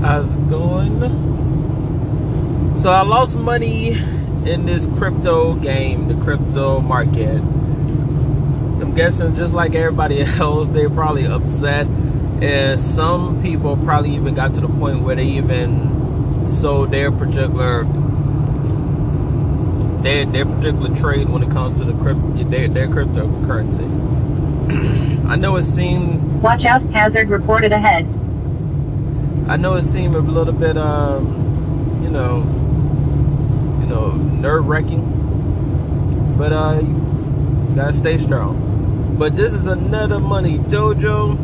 How's it going? So I lost money in this crypto game, the crypto market. I'm guessing just like everybody else, they're probably upset. And some people probably even got to the point where they even sold their particular their, their particular trade when it comes to the crypto their, their cryptocurrency. I know it seemed Watch out, hazard reported ahead. I know it seemed a little bit, um, you know, you know, nerve wracking, but uh, you gotta stay strong. But this is another Money Dojo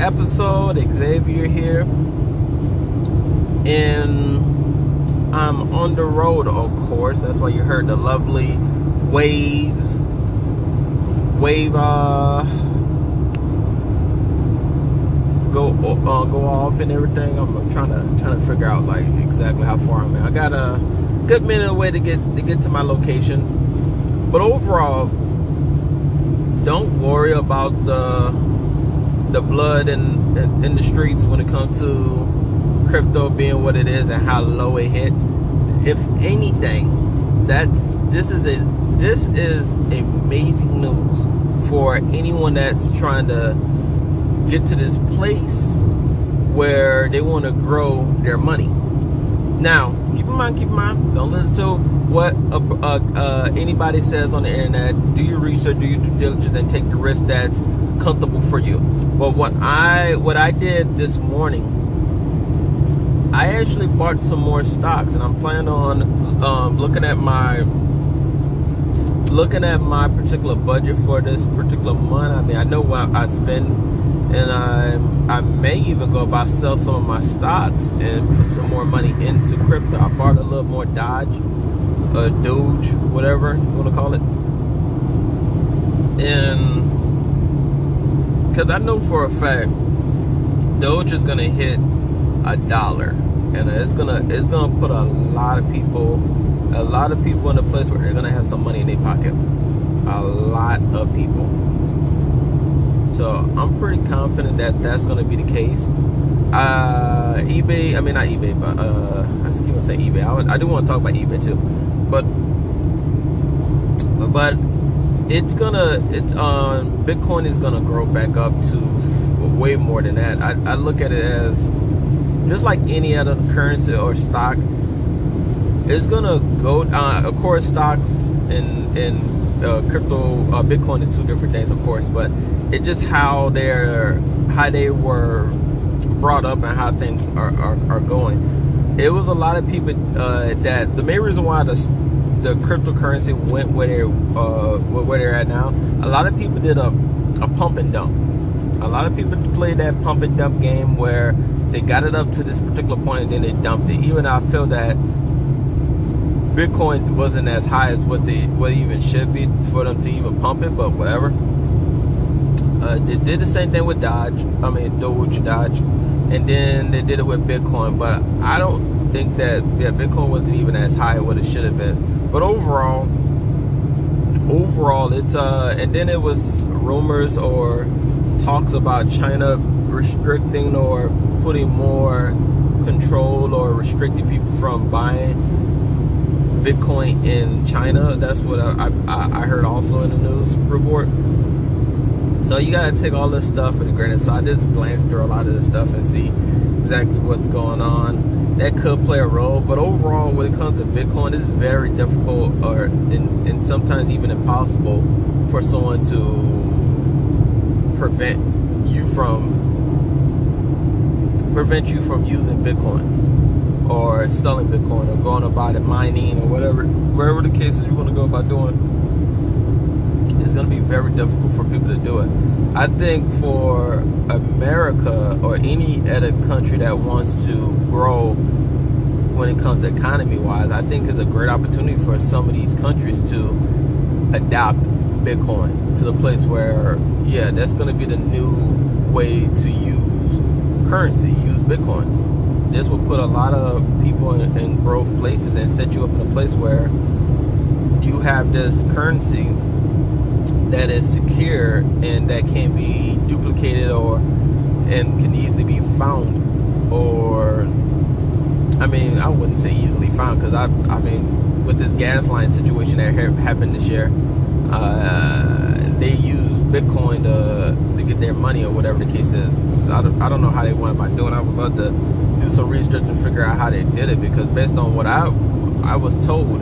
episode. Xavier here, and I'm on the road, of course. That's why you heard the lovely waves, wave, uh go uh, go off and everything. I'm trying to trying to figure out like exactly how far I'm at. I got a good minute away to get to get to my location, but overall, don't worry about the the blood in, in in the streets when it comes to crypto being what it is and how low it hit. If anything, that's this is a this is amazing news for anyone that's trying to get to this place where they want to grow their money. Now, keep in mind, keep in mind, don't listen to what uh, anybody says on the internet. Do your research, do your due diligence, and take the risk that's comfortable for you. But what I what I did this morning, I actually bought some more stocks, and I'm planning on um, looking at my looking at my particular budget for this particular month. I mean, I know what I spend and I I may even go about sell some of my stocks and put some more money into crypto. I bought a little more Dodge, a Doge, whatever you want to call it, and because I know for a fact Doge is gonna hit a dollar, and it's gonna it's gonna put a lot of people, a lot of people in a place where they're gonna have some money in their pocket. A lot of people. So I'm pretty confident that that's going to be the case. Uh, eBay, I mean not eBay, but uh, I just keep on saying eBay. I, I do want to talk about eBay too, but but it's gonna it's um, Bitcoin is gonna grow back up to way more than that. I, I look at it as just like any other currency or stock. It's gonna go. Uh, of course, stocks and and uh, crypto, uh, Bitcoin is two different things, of course, but it just how they're how they were brought up and how things are, are, are going. It was a lot of people uh, that the main reason why the the cryptocurrency went where they uh, where they're at now. A lot of people did a a pump and dump. A lot of people played that pump and dump game where they got it up to this particular point and then they dumped it. Even I feel that Bitcoin wasn't as high as what they what even should be for them to even pump it, but whatever. Uh, they did the same thing with Dodge. I mean, Doge, Dodge, and then they did it with Bitcoin. But I don't think that yeah, Bitcoin wasn't even as high as what it should have been. But overall, overall, it's uh, and then it was rumors or talks about China restricting or putting more control or restricting people from buying Bitcoin in China. That's what I, I, I heard also in the news report. So you gotta take all this stuff with a grain of salt. Just glance through a lot of this stuff and see exactly what's going on. That could play a role, but overall, when it comes to Bitcoin, it's very difficult, or and, and sometimes even impossible, for someone to prevent you from prevent you from using Bitcoin or selling Bitcoin or going about it mining or whatever, wherever the case is you want to go about doing it's going to be very difficult for people to do it. I think for America or any other country that wants to grow when it comes economy wise, I think is a great opportunity for some of these countries to adopt Bitcoin to the place where, yeah, that's going to be the new way to use currency, use Bitcoin. This will put a lot of people in, in growth places and set you up in a place where you have this currency that is secure and that can be duplicated or and can easily be found or I mean, I wouldn't say easily found because I, I mean, with this gas line situation that happened this year, uh, they use Bitcoin to to get their money or whatever the case is. So I, don't, I don't know how they went about doing. I would love to do some research and figure out how they did it because based on what I I was told,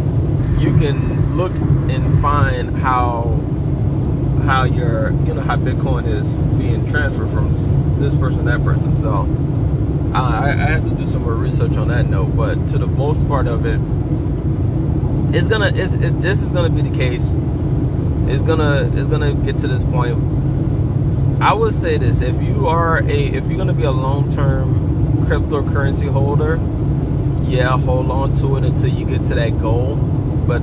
you can look and find how how your you know how Bitcoin is being transferred from this person that person. So I, I had to do some more research on that note, but to the most part of it, it's gonna it's, it, this is gonna be the case. It's gonna it's gonna get to this point. I would say this: if you are a if you're gonna be a long term cryptocurrency holder, yeah, hold on to it until you get to that goal, but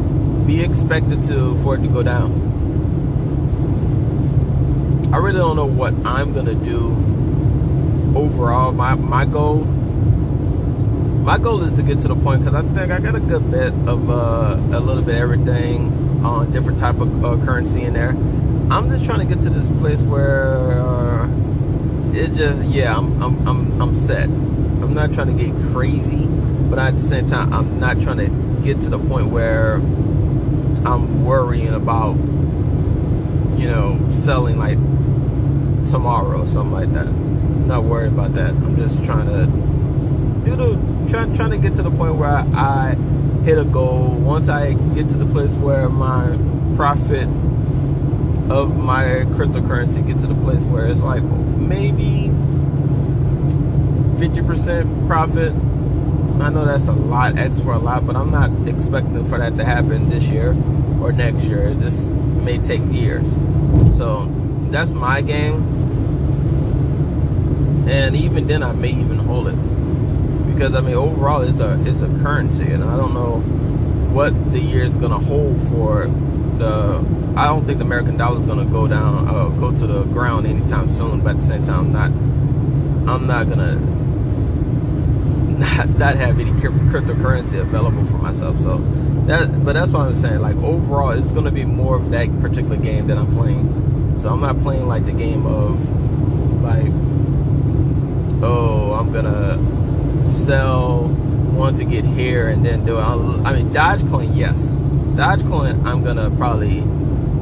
be expected to for it to go down. I really don't know what I'm gonna do overall, my my goal, my goal is to get to the point because I think I got a good bit of uh, a little bit everything on different type of uh, currency in there. I'm just trying to get to this place where uh, it just yeah, I'm I'm I'm I'm set. I'm not trying to get crazy, but at the same time, I'm not trying to get to the point where I'm worrying about you know selling like tomorrow or something like that not worried about that. I'm just trying to do the trying trying to get to the point where I, I hit a goal. Once I get to the place where my profit of my cryptocurrency get to the place where it's like maybe 50% profit. I know that's a lot, X for a lot, but I'm not expecting for that to happen this year or next year. This may take years. So that's my game. And even then I may even hold it. Because I mean overall it's a it's a currency. And I don't know what the year is gonna hold for the I don't think the American dollar is gonna go down uh, go to the ground anytime soon. But at the same time I'm not I'm not gonna not, not have any cryptocurrency available for myself. So that but that's what I'm saying. Like overall it's gonna be more of that particular game that I'm playing so I'm not playing like the game of like oh, I'm gonna sell once to get here and then do it. I mean, Dogecoin, yes. Dogecoin, I'm gonna probably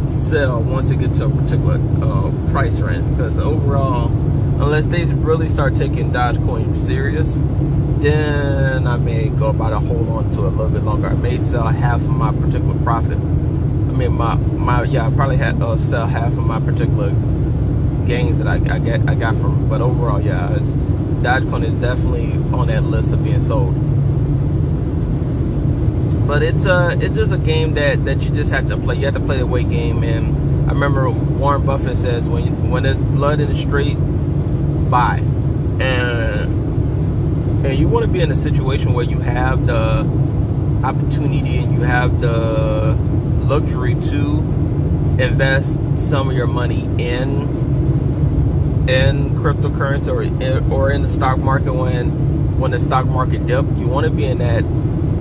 sell once it gets to a particular uh, price range because overall, unless they really start taking Dogecoin serious, then I may go about to hold on to it a little bit longer. I may sell half of my particular profit. Mean, my my yeah, I probably had uh, sell half of my particular gains that I, I get I got from. But overall, yeah, it's Dogecoin is definitely on that list of being sold. But it's uh it's just a game that that you just have to play. You have to play the wait game. And I remember Warren Buffett says when when there's blood in the street, buy. And and you want to be in a situation where you have the opportunity and you have the luxury to invest some of your money in in cryptocurrency or in, or in the stock market when when the stock market dip, you want to be in that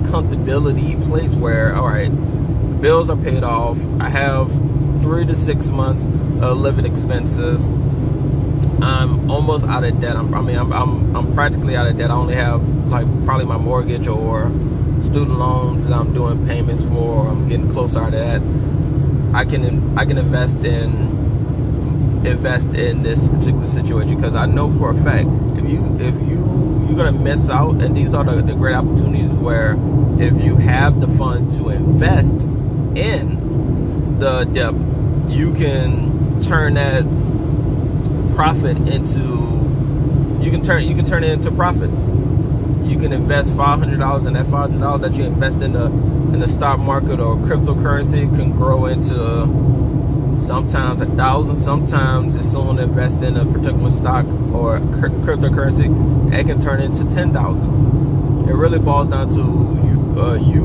comfortability place where all right, bills are paid off. I have three to six months of living expenses. I'm almost out of debt. I'm, I mean, I'm, I'm I'm practically out of debt. I only have like probably my mortgage or student loans that I'm doing payments for. I'm getting closer to that. I can I can invest in invest in this particular situation because I know for a fact if you if you you're gonna miss out and these are the, the great opportunities where if you have the funds to invest in the depth you can turn that profit into you can turn you can turn it into profits you can invest $500 and that $500 that you invest in the in the stock market or cryptocurrency can grow into sometimes a thousand, sometimes if someone invests in a particular stock or cryptocurrency, it can turn into ten thousand. It really boils down to you, uh, you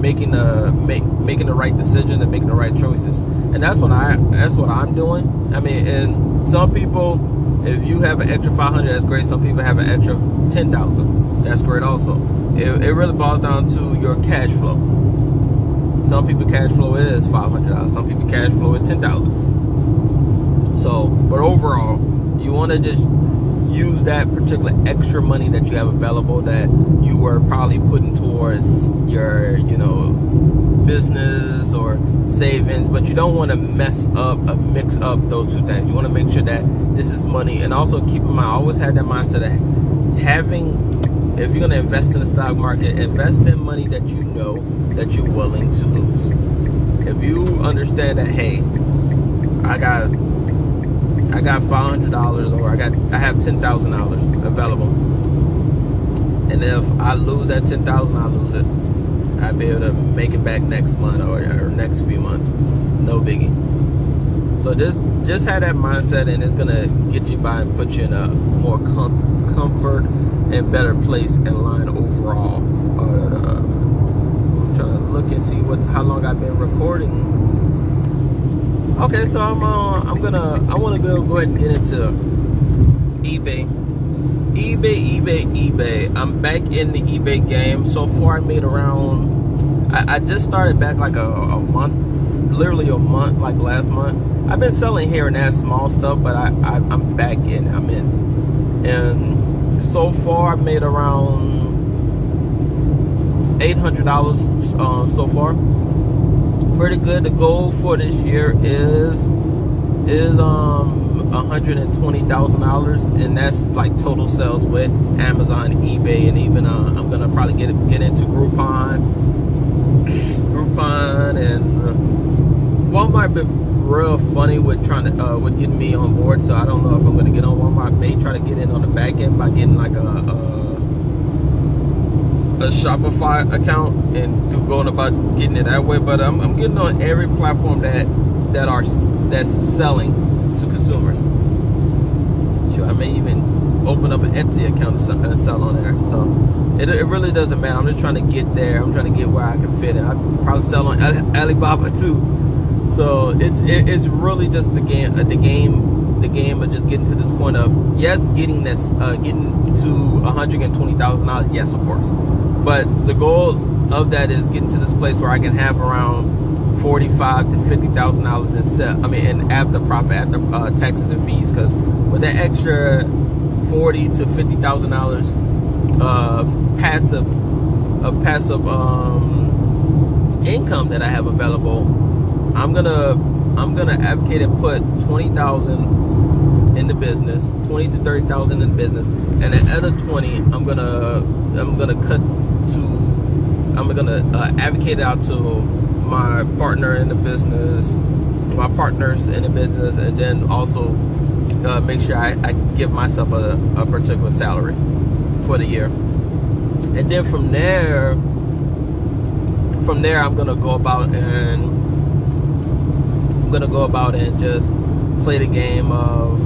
making a make, making the right decision and making the right choices, and that's what I that's what I'm doing. I mean, and some people, if you have an extra five hundred, that's great. Some people have an extra ten thousand, that's great also. It, it really boils down to your cash flow some people cash flow is five hundred dollars. Some people cash flow is ten thousand. So, but overall, you want to just use that particular extra money that you have available that you were probably putting towards your, you know, business or savings, but you don't want to mess up or mix up those two things. You want to make sure that this is money, and also keep in mind, I always had that mindset of having. If you're gonna invest in the stock market, invest in money that you know that you're willing to lose. If you understand that, hey, I got I got five hundred dollars or I got I have ten thousand dollars available. And if I lose that ten thousand, I lose it. I'll be able to make it back next month or, or next few months. No biggie. So just just have that mindset, and it's gonna get you by and put you in a more com- comfort and better place in line overall. Uh, I'm trying to look and see what how long I've been recording. Okay, so I'm uh, I'm gonna I want to go go ahead and get into eBay. eBay, eBay, eBay. I'm back in the eBay game. So far, I made around. I, I just started back like a, a month, literally a month, like last month. I've been selling here and there small stuff, but I, I I'm back in. I'm in, and so far I've made around eight hundred dollars uh, so far pretty good. The goal for this year is is um hundred and twenty thousand dollars, and that's like total sales with Amazon, eBay, and even uh, I'm gonna probably get get into Groupon, Groupon, and uh, Walmart been real funny with trying to uh, with getting me on board. So I don't know if I'm gonna get on Walmart. May try to get in on the back end by getting like a, a a Shopify account and do going about getting it that way. But I'm, I'm getting on every platform that that are that's selling to consumers. I may even open up an Etsy account and sell on there. So it, it really doesn't matter. I'm just trying to get there. I'm trying to get where I can fit in. I probably sell on Alibaba too. So it's it, it's really just the game the game the game of just getting to this point of yes getting this uh, getting to 120 thousand dollars yes of course but the goal of that is getting to this place where I can have around forty-five to fifty thousand dollars in set. I mean, and after profit, after uh, taxes and fees, because with that extra forty to fifty thousand dollars of passive, of passive um, income that I have available, I'm gonna I'm gonna advocate and put twenty thousand in the business, twenty to thirty thousand in business, and the other twenty I'm gonna I'm gonna cut to I'm gonna uh, advocate out to my partner in the business, my partners in the business, and then also uh, make sure I, I, give myself a, a particular salary for the year. And then from there, from there, I'm gonna go about and gonna go about and just play the game of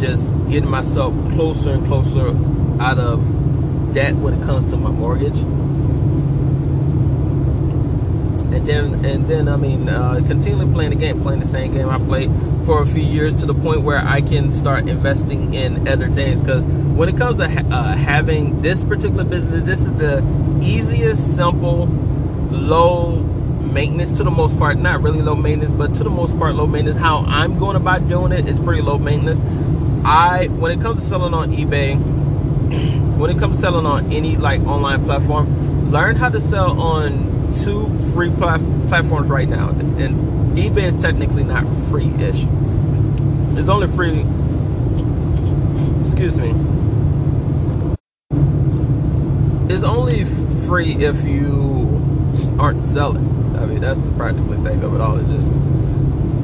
just getting myself closer and closer out of debt when it comes to my mortgage. And then, and then, I mean, uh, continually playing the game, playing the same game I played for a few years to the point where I can start investing in other things. Because when it comes to ha- uh, having this particular business, this is the easiest, simple, low maintenance to the most part. Not really low maintenance, but to the most part, low maintenance. How I'm going about doing it is pretty low maintenance. I, when it comes to selling on eBay, when it comes to selling on any like online platform, learn how to sell on two free plat- platforms right now. And eBay is technically not free-ish. It's only free. Excuse me. It's only free if you aren't selling. I mean, that's the practical thing of it all. It's just,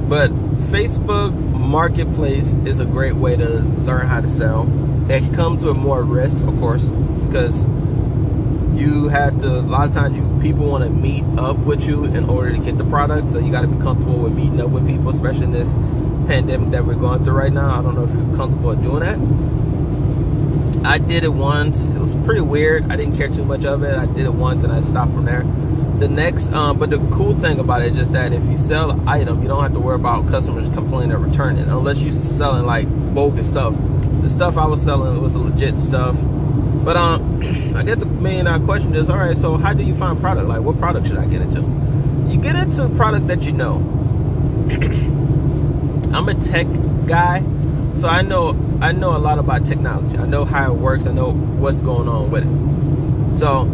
but Facebook Marketplace is a great way to learn how to sell it comes with more risk, of course, because you have to. A lot of times, you people want to meet up with you in order to get the product. So you got to be comfortable with meeting up with people, especially in this pandemic that we're going through right now. I don't know if you're comfortable doing that. I did it once. It was pretty weird. I didn't care too much of it. I did it once and I stopped from there. The next, um, but the cool thing about it is just that if you sell an item, you don't have to worry about customers complaining or returning, unless you're selling like bogus stuff the stuff I was selling was legit stuff. But um, I guess the million dollar question is, all right, so how do you find product? Like, what product should I get into? You get into a product that you know. I'm a tech guy, So I know I know a lot about technology. I know how it works. I know what's going on with it. So,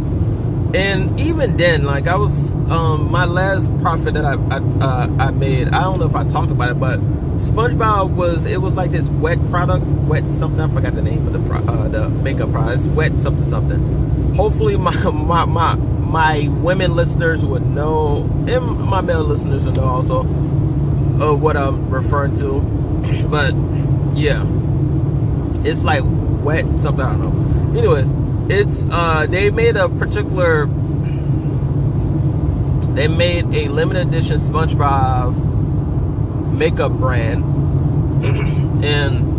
and even then, like I was, um, my last profit that I I, uh, I made. I don't know if I talked about it, but SpongeBob was it was like this wet product, wet something. I forgot the name of the pro, uh, the makeup product. It's wet something something. Hopefully, my my my my women listeners would know, and my male listeners would know also of what I'm referring to. But yeah, it's like wet something. I don't know. Anyways, it's uh they made a particular. They made a limited edition SpongeBob makeup brand, and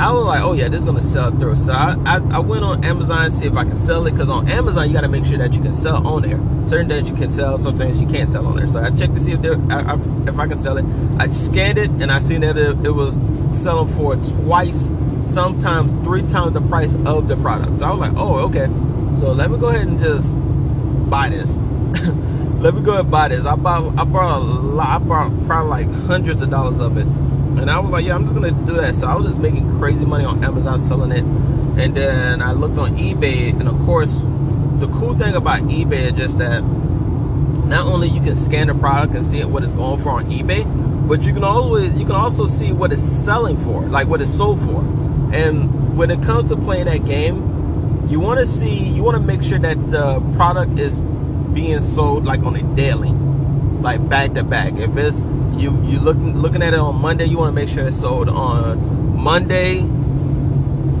I was like, oh yeah, this is gonna sell through. So I, I, I went on Amazon to see if I can sell it because on Amazon you got to make sure that you can sell on there. Certain things you can sell, some things you can't sell on there. So I checked to see if there, I, if I can sell it. I scanned it and I seen that it, it was selling for twice, sometimes three times the price of the product. So I was like, oh okay. So let me go ahead and just buy this. let me go ahead and buy this. I bought I bought a lot. I bought probably like hundreds of dollars of it and I was like, yeah, I'm just gonna do that. So I was just making crazy money on Amazon selling it. And then I looked on eBay, and of course, the cool thing about eBay is just that not only you can scan the product and see what it's going for on eBay, but you can always you can also see what it's selling for, like what it's sold for. And when it comes to playing that game, you want to see you want to make sure that the product is being sold like on a daily, like back to back. If it's you you look looking at it on Monday, you want to make sure it's sold on Monday,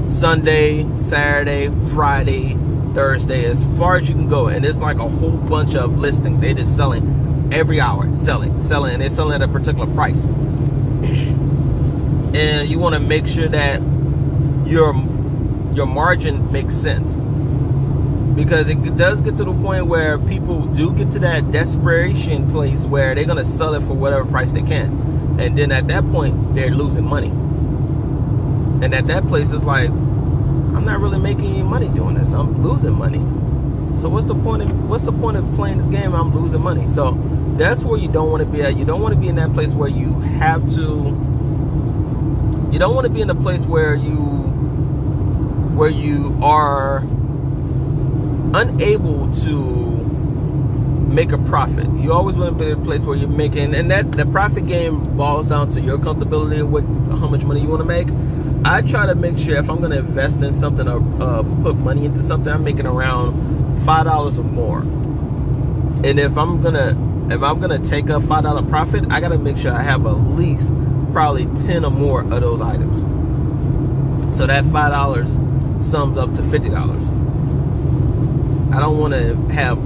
Sunday, Saturday, Friday, Thursday, as far as you can go. And it's like a whole bunch of listings. They're just selling every hour, selling, selling, and they're selling at a particular price. and you want to make sure that your your margin makes sense. Because it does get to the point where people do get to that desperation place where they're to sell it for whatever price they can. And then at that point they're losing money. And at that place it's like i'm not really making any money doing this. I'm losing money. So what's the point of what's the point of playing this game? I'm losing money. So that's where you don't want to be at. You don't want to be in that place where you have to you don't want to be in a place where you where you are unable to make a profit. You always want to be in a place where you're making, and that the profit game boils down to your comfortability with how much money you want to make. I try to make sure if I'm going to invest in something or uh, put money into something, I'm making around five dollars or more. And if I'm gonna if I'm gonna take a five dollar profit, I got to make sure I have at least probably ten or more of those items. So that five dollars sums up to fifty dollars. I don't want to have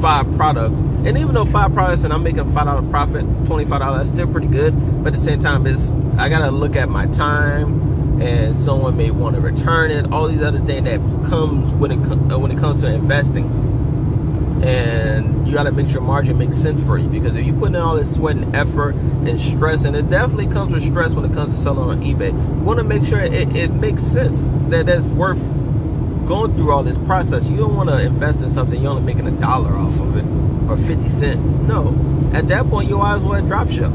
five products. And even though five products and I'm making five dollar profit, twenty five dollars, that's still pretty good. But at the same time, is I gotta look at my time, and someone may want to return it. All these other things that comes when it uh, when it comes to investing, and you gotta make sure margin makes sense for you because if you put in all this sweat and effort and stress, and it definitely comes with stress when it comes to selling on eBay, you want to make sure it, it makes sense that that's worth going through all this process, you don't want to invest in something you're only making a dollar off of it or 50 cent. No. At that point, you might as well drop ship.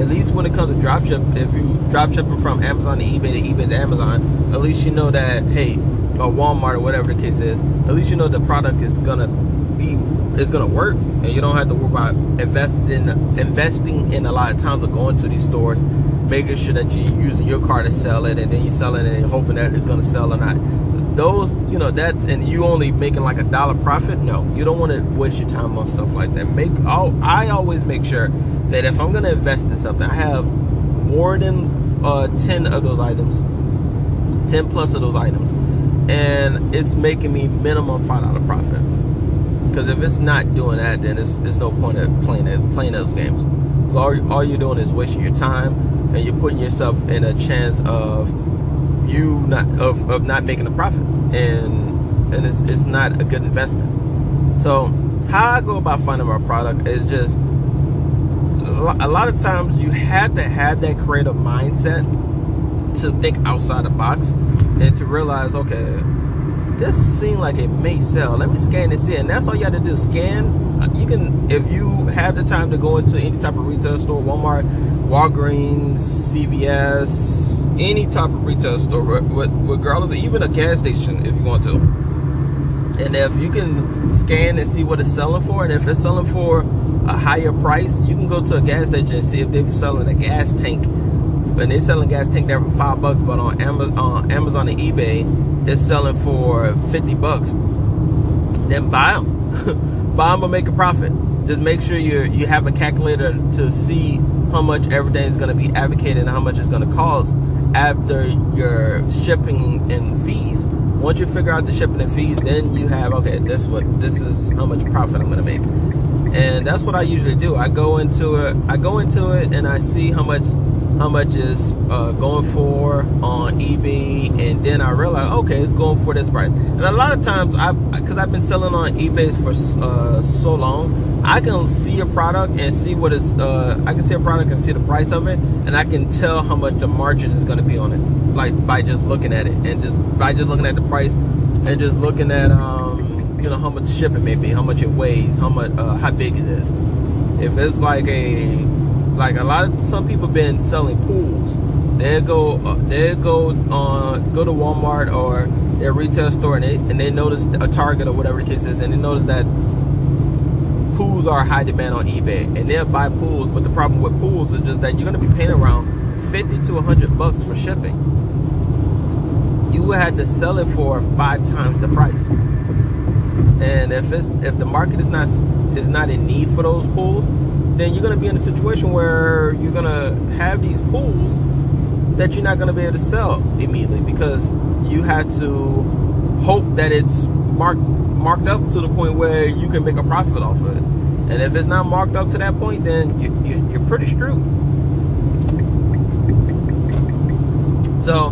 At least when it comes to drop ship, if you drop shipping from Amazon to eBay to eBay to Amazon, at least you know that, hey, or Walmart or whatever the case is, at least you know the product is gonna be is gonna work and you don't have to worry about investing investing in a lot of time to go into these stores making sure that you're using your car to sell it and then you sell it and hoping that it's gonna sell or not those, you know, that's and you only making like a dollar profit. No, you don't want to waste your time on stuff like that. Make all I always make sure that if I'm gonna invest in something, I have more than uh, ten of those items, ten plus of those items, and it's making me minimum five dollar profit. Because if it's not doing that, then it's, there's no point of playing playing those games. Because all, all you're doing is wasting your time, and you're putting yourself in a chance of you not of, of not making a profit and and it's, it's not a good investment so how i go about finding my product is just a lot of times you have to have that creative mindset to think outside the box and to realize okay this seems like it may sell let me scan this in. and that's all you have to do scan you can if you have the time to go into any type of retail store, Walmart, Walgreens, CVS, any type of retail store, regardless, even a gas station if you want to. And if you can scan and see what it's selling for, and if it's selling for a higher price, you can go to a gas station and see if they're selling a gas tank. And they're selling gas tank there for five bucks, but on Amazon, on Amazon and eBay, it's selling for 50 bucks. Then buy them. buy them and make a profit. Just make sure you you have a calculator to see how much everything is going to be advocated and how much it's going to cost after your shipping and fees. Once you figure out the shipping and fees, then you have okay, this what this is how much profit I'm going to make, and that's what I usually do. I go into it, I go into it, and I see how much how much is uh, going for on eBay, and then I realize, okay, it's going for this price. And a lot of times, I because I've been selling on eBay for uh, so long, I can see a product and see what is. Uh, I can see a product and see the price of it, and I can tell how much the margin is going to be on it, like by just looking at it and just by just looking at the price and just looking at um, you know how much shipping may be, how much it weighs, how much uh, how big it is. If it's like a like a lot of some people been selling pools. They go uh, they go on go to Walmart or their retail store and they and they notice a Target or whatever the case is, and they notice that pools are high demand on eBay, and they'll buy pools. But the problem with pools is just that you're to be paying around 50 to 100 bucks for shipping. You would have to sell it for five times the price. And if it's if the market is not is not in need for those pools, then you're going to be in a situation where you're going to have these pools that you're not going to be able to sell immediately because you had to hope that it's marked marked up to the point where you can make a profit off of it. And if it's not marked up to that point, then you, you, you're pretty screwed. So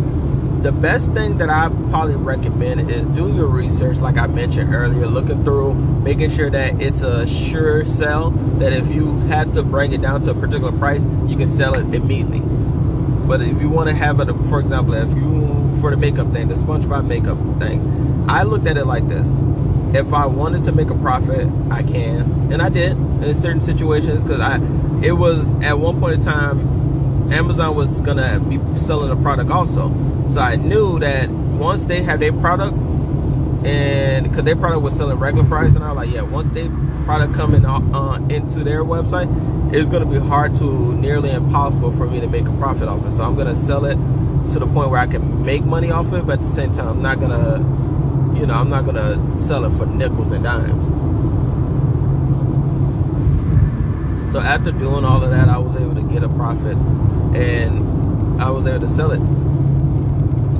the best thing that I probably recommend is do your research, like I mentioned earlier, looking through, making sure that it's a sure sell, that if you had to bring it down to a particular price, you can sell it immediately. But if you want to have it, for example, if you, for the makeup thing, the SpongeBob makeup thing, I looked at it like this. If I wanted to make a profit, I can, and I did in certain situations because I, it was at one point in time, Amazon was gonna be selling a product also. So I knew that once they have their product, and because their product was selling regular price, and I was like, yeah, once they product coming uh, into their website, it's going to be hard to nearly impossible for me to make a profit off it. So I'm going to sell it to the point where I can make money off it, but at the same time, I'm not going to, you know, I'm not going to sell it for nickels and dimes. So after doing all of that, I was able to get a profit and I was able to sell it.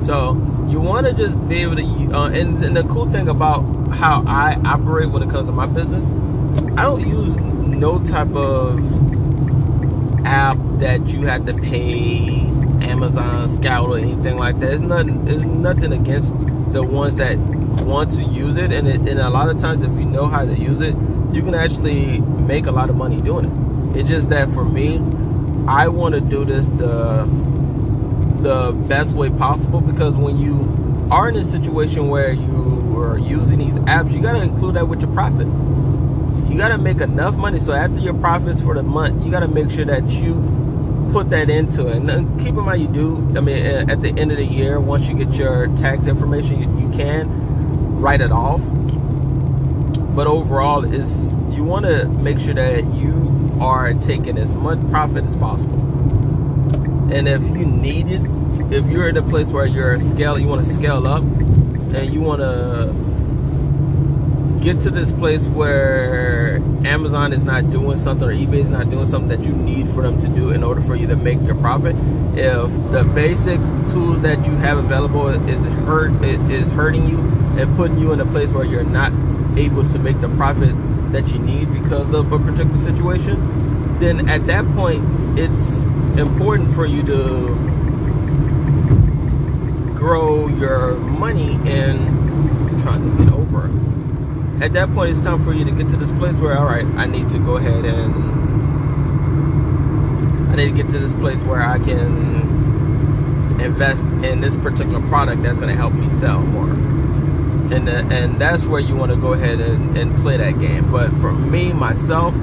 So you want to just be able to, uh, and, and the cool thing about how I operate when it comes to my business, I don't use no type of app that you have to pay Amazon Scout or anything like that. It's nothing. It's nothing against the ones that want to use it, and it, and a lot of times if you know how to use it, you can actually make a lot of money doing it. It's just that for me, I want to do this the the best way possible because when you are in a situation where you are using these apps, you got to include that with your profit. You got to make enough money. So after your profits for the month, you got to make sure that you put that into it. And uh, keep in mind, you do. I mean, at the end of the year, once you get your tax information, you, you can write it off. But overall, is you want to make sure that you are taking as much profit as possible. And if you need it, if you're in a place where you're scale, you want to scale up, and you want to get to this place where Amazon is not doing something or eBay is not doing something that you need for them to do in order for you to make your profit. If the basic tools that you have available is hurt is hurting you and putting you in a place where you're not able to make the profit that you need because of a particular situation, then at that point it's important for you to grow your money and trying to get over. At that point, it's time for you to get to this place where, all right, I need to go ahead and I need to get to this place where I can invest in this particular product that's going to help me sell more. and the, and that's where you want to go ahead and, and play that game. But for me myself,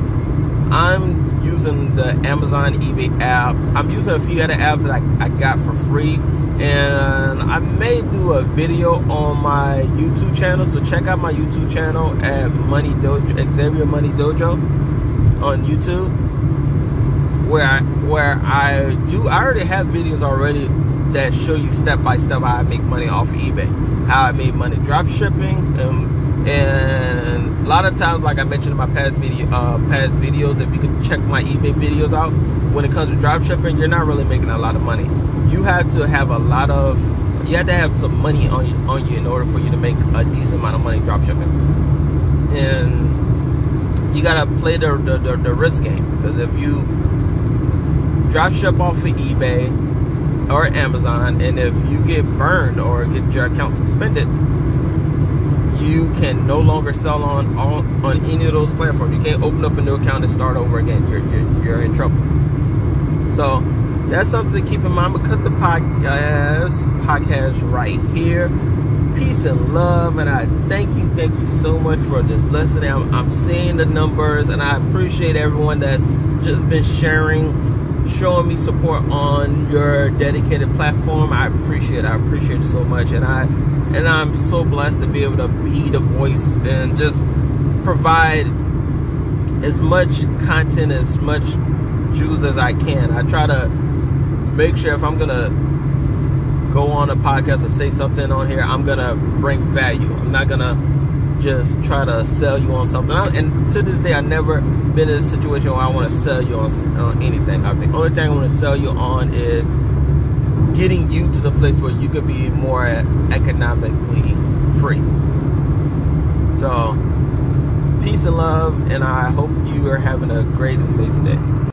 I'm using the Amazon eBay app. I'm using a few other apps that I, I got for free. And I may do a video on my YouTube channel. So check out my YouTube channel at Money Dojo, Xavier Money Dojo on YouTube. Where I where I do I already have videos already that show you step by step how I make money off of eBay, how I made money drop shipping, and, and a lot of times, like I mentioned in my past video, uh, past videos, if you could check my eBay videos out, when it comes to drop shipping, you're not really making a lot of money. You have to have a lot of, you have to have some money on you, on you in order for you to make a decent amount of money drop shipping, and you gotta play the the, the, the risk game because if you drop ship off of eBay or Amazon, and if you get burned or get your account suspended, you can no longer sell on all on any of those platforms. You can't open up a new account and start over again. You're you're, you're in trouble. So that's something to keep in mind. We cut the podcast podcast right here. Peace and love, and I thank you, thank you so much for this listening. I'm, I'm seeing the numbers, and I appreciate everyone that's just been sharing showing me support on your dedicated platform. I appreciate it. I appreciate it so much. And I and I'm so blessed to be able to be the voice and just provide as much content, as much juice as I can. I try to make sure if I'm gonna go on a podcast and say something on here, I'm gonna bring value. I'm not gonna just try to sell you on something. And to this day, I've never been in a situation where I want to sell you on, on anything. I mean, only thing I want to sell you on is getting you to the place where you could be more economically free. So, peace and love, and I hope you are having a great and amazing day.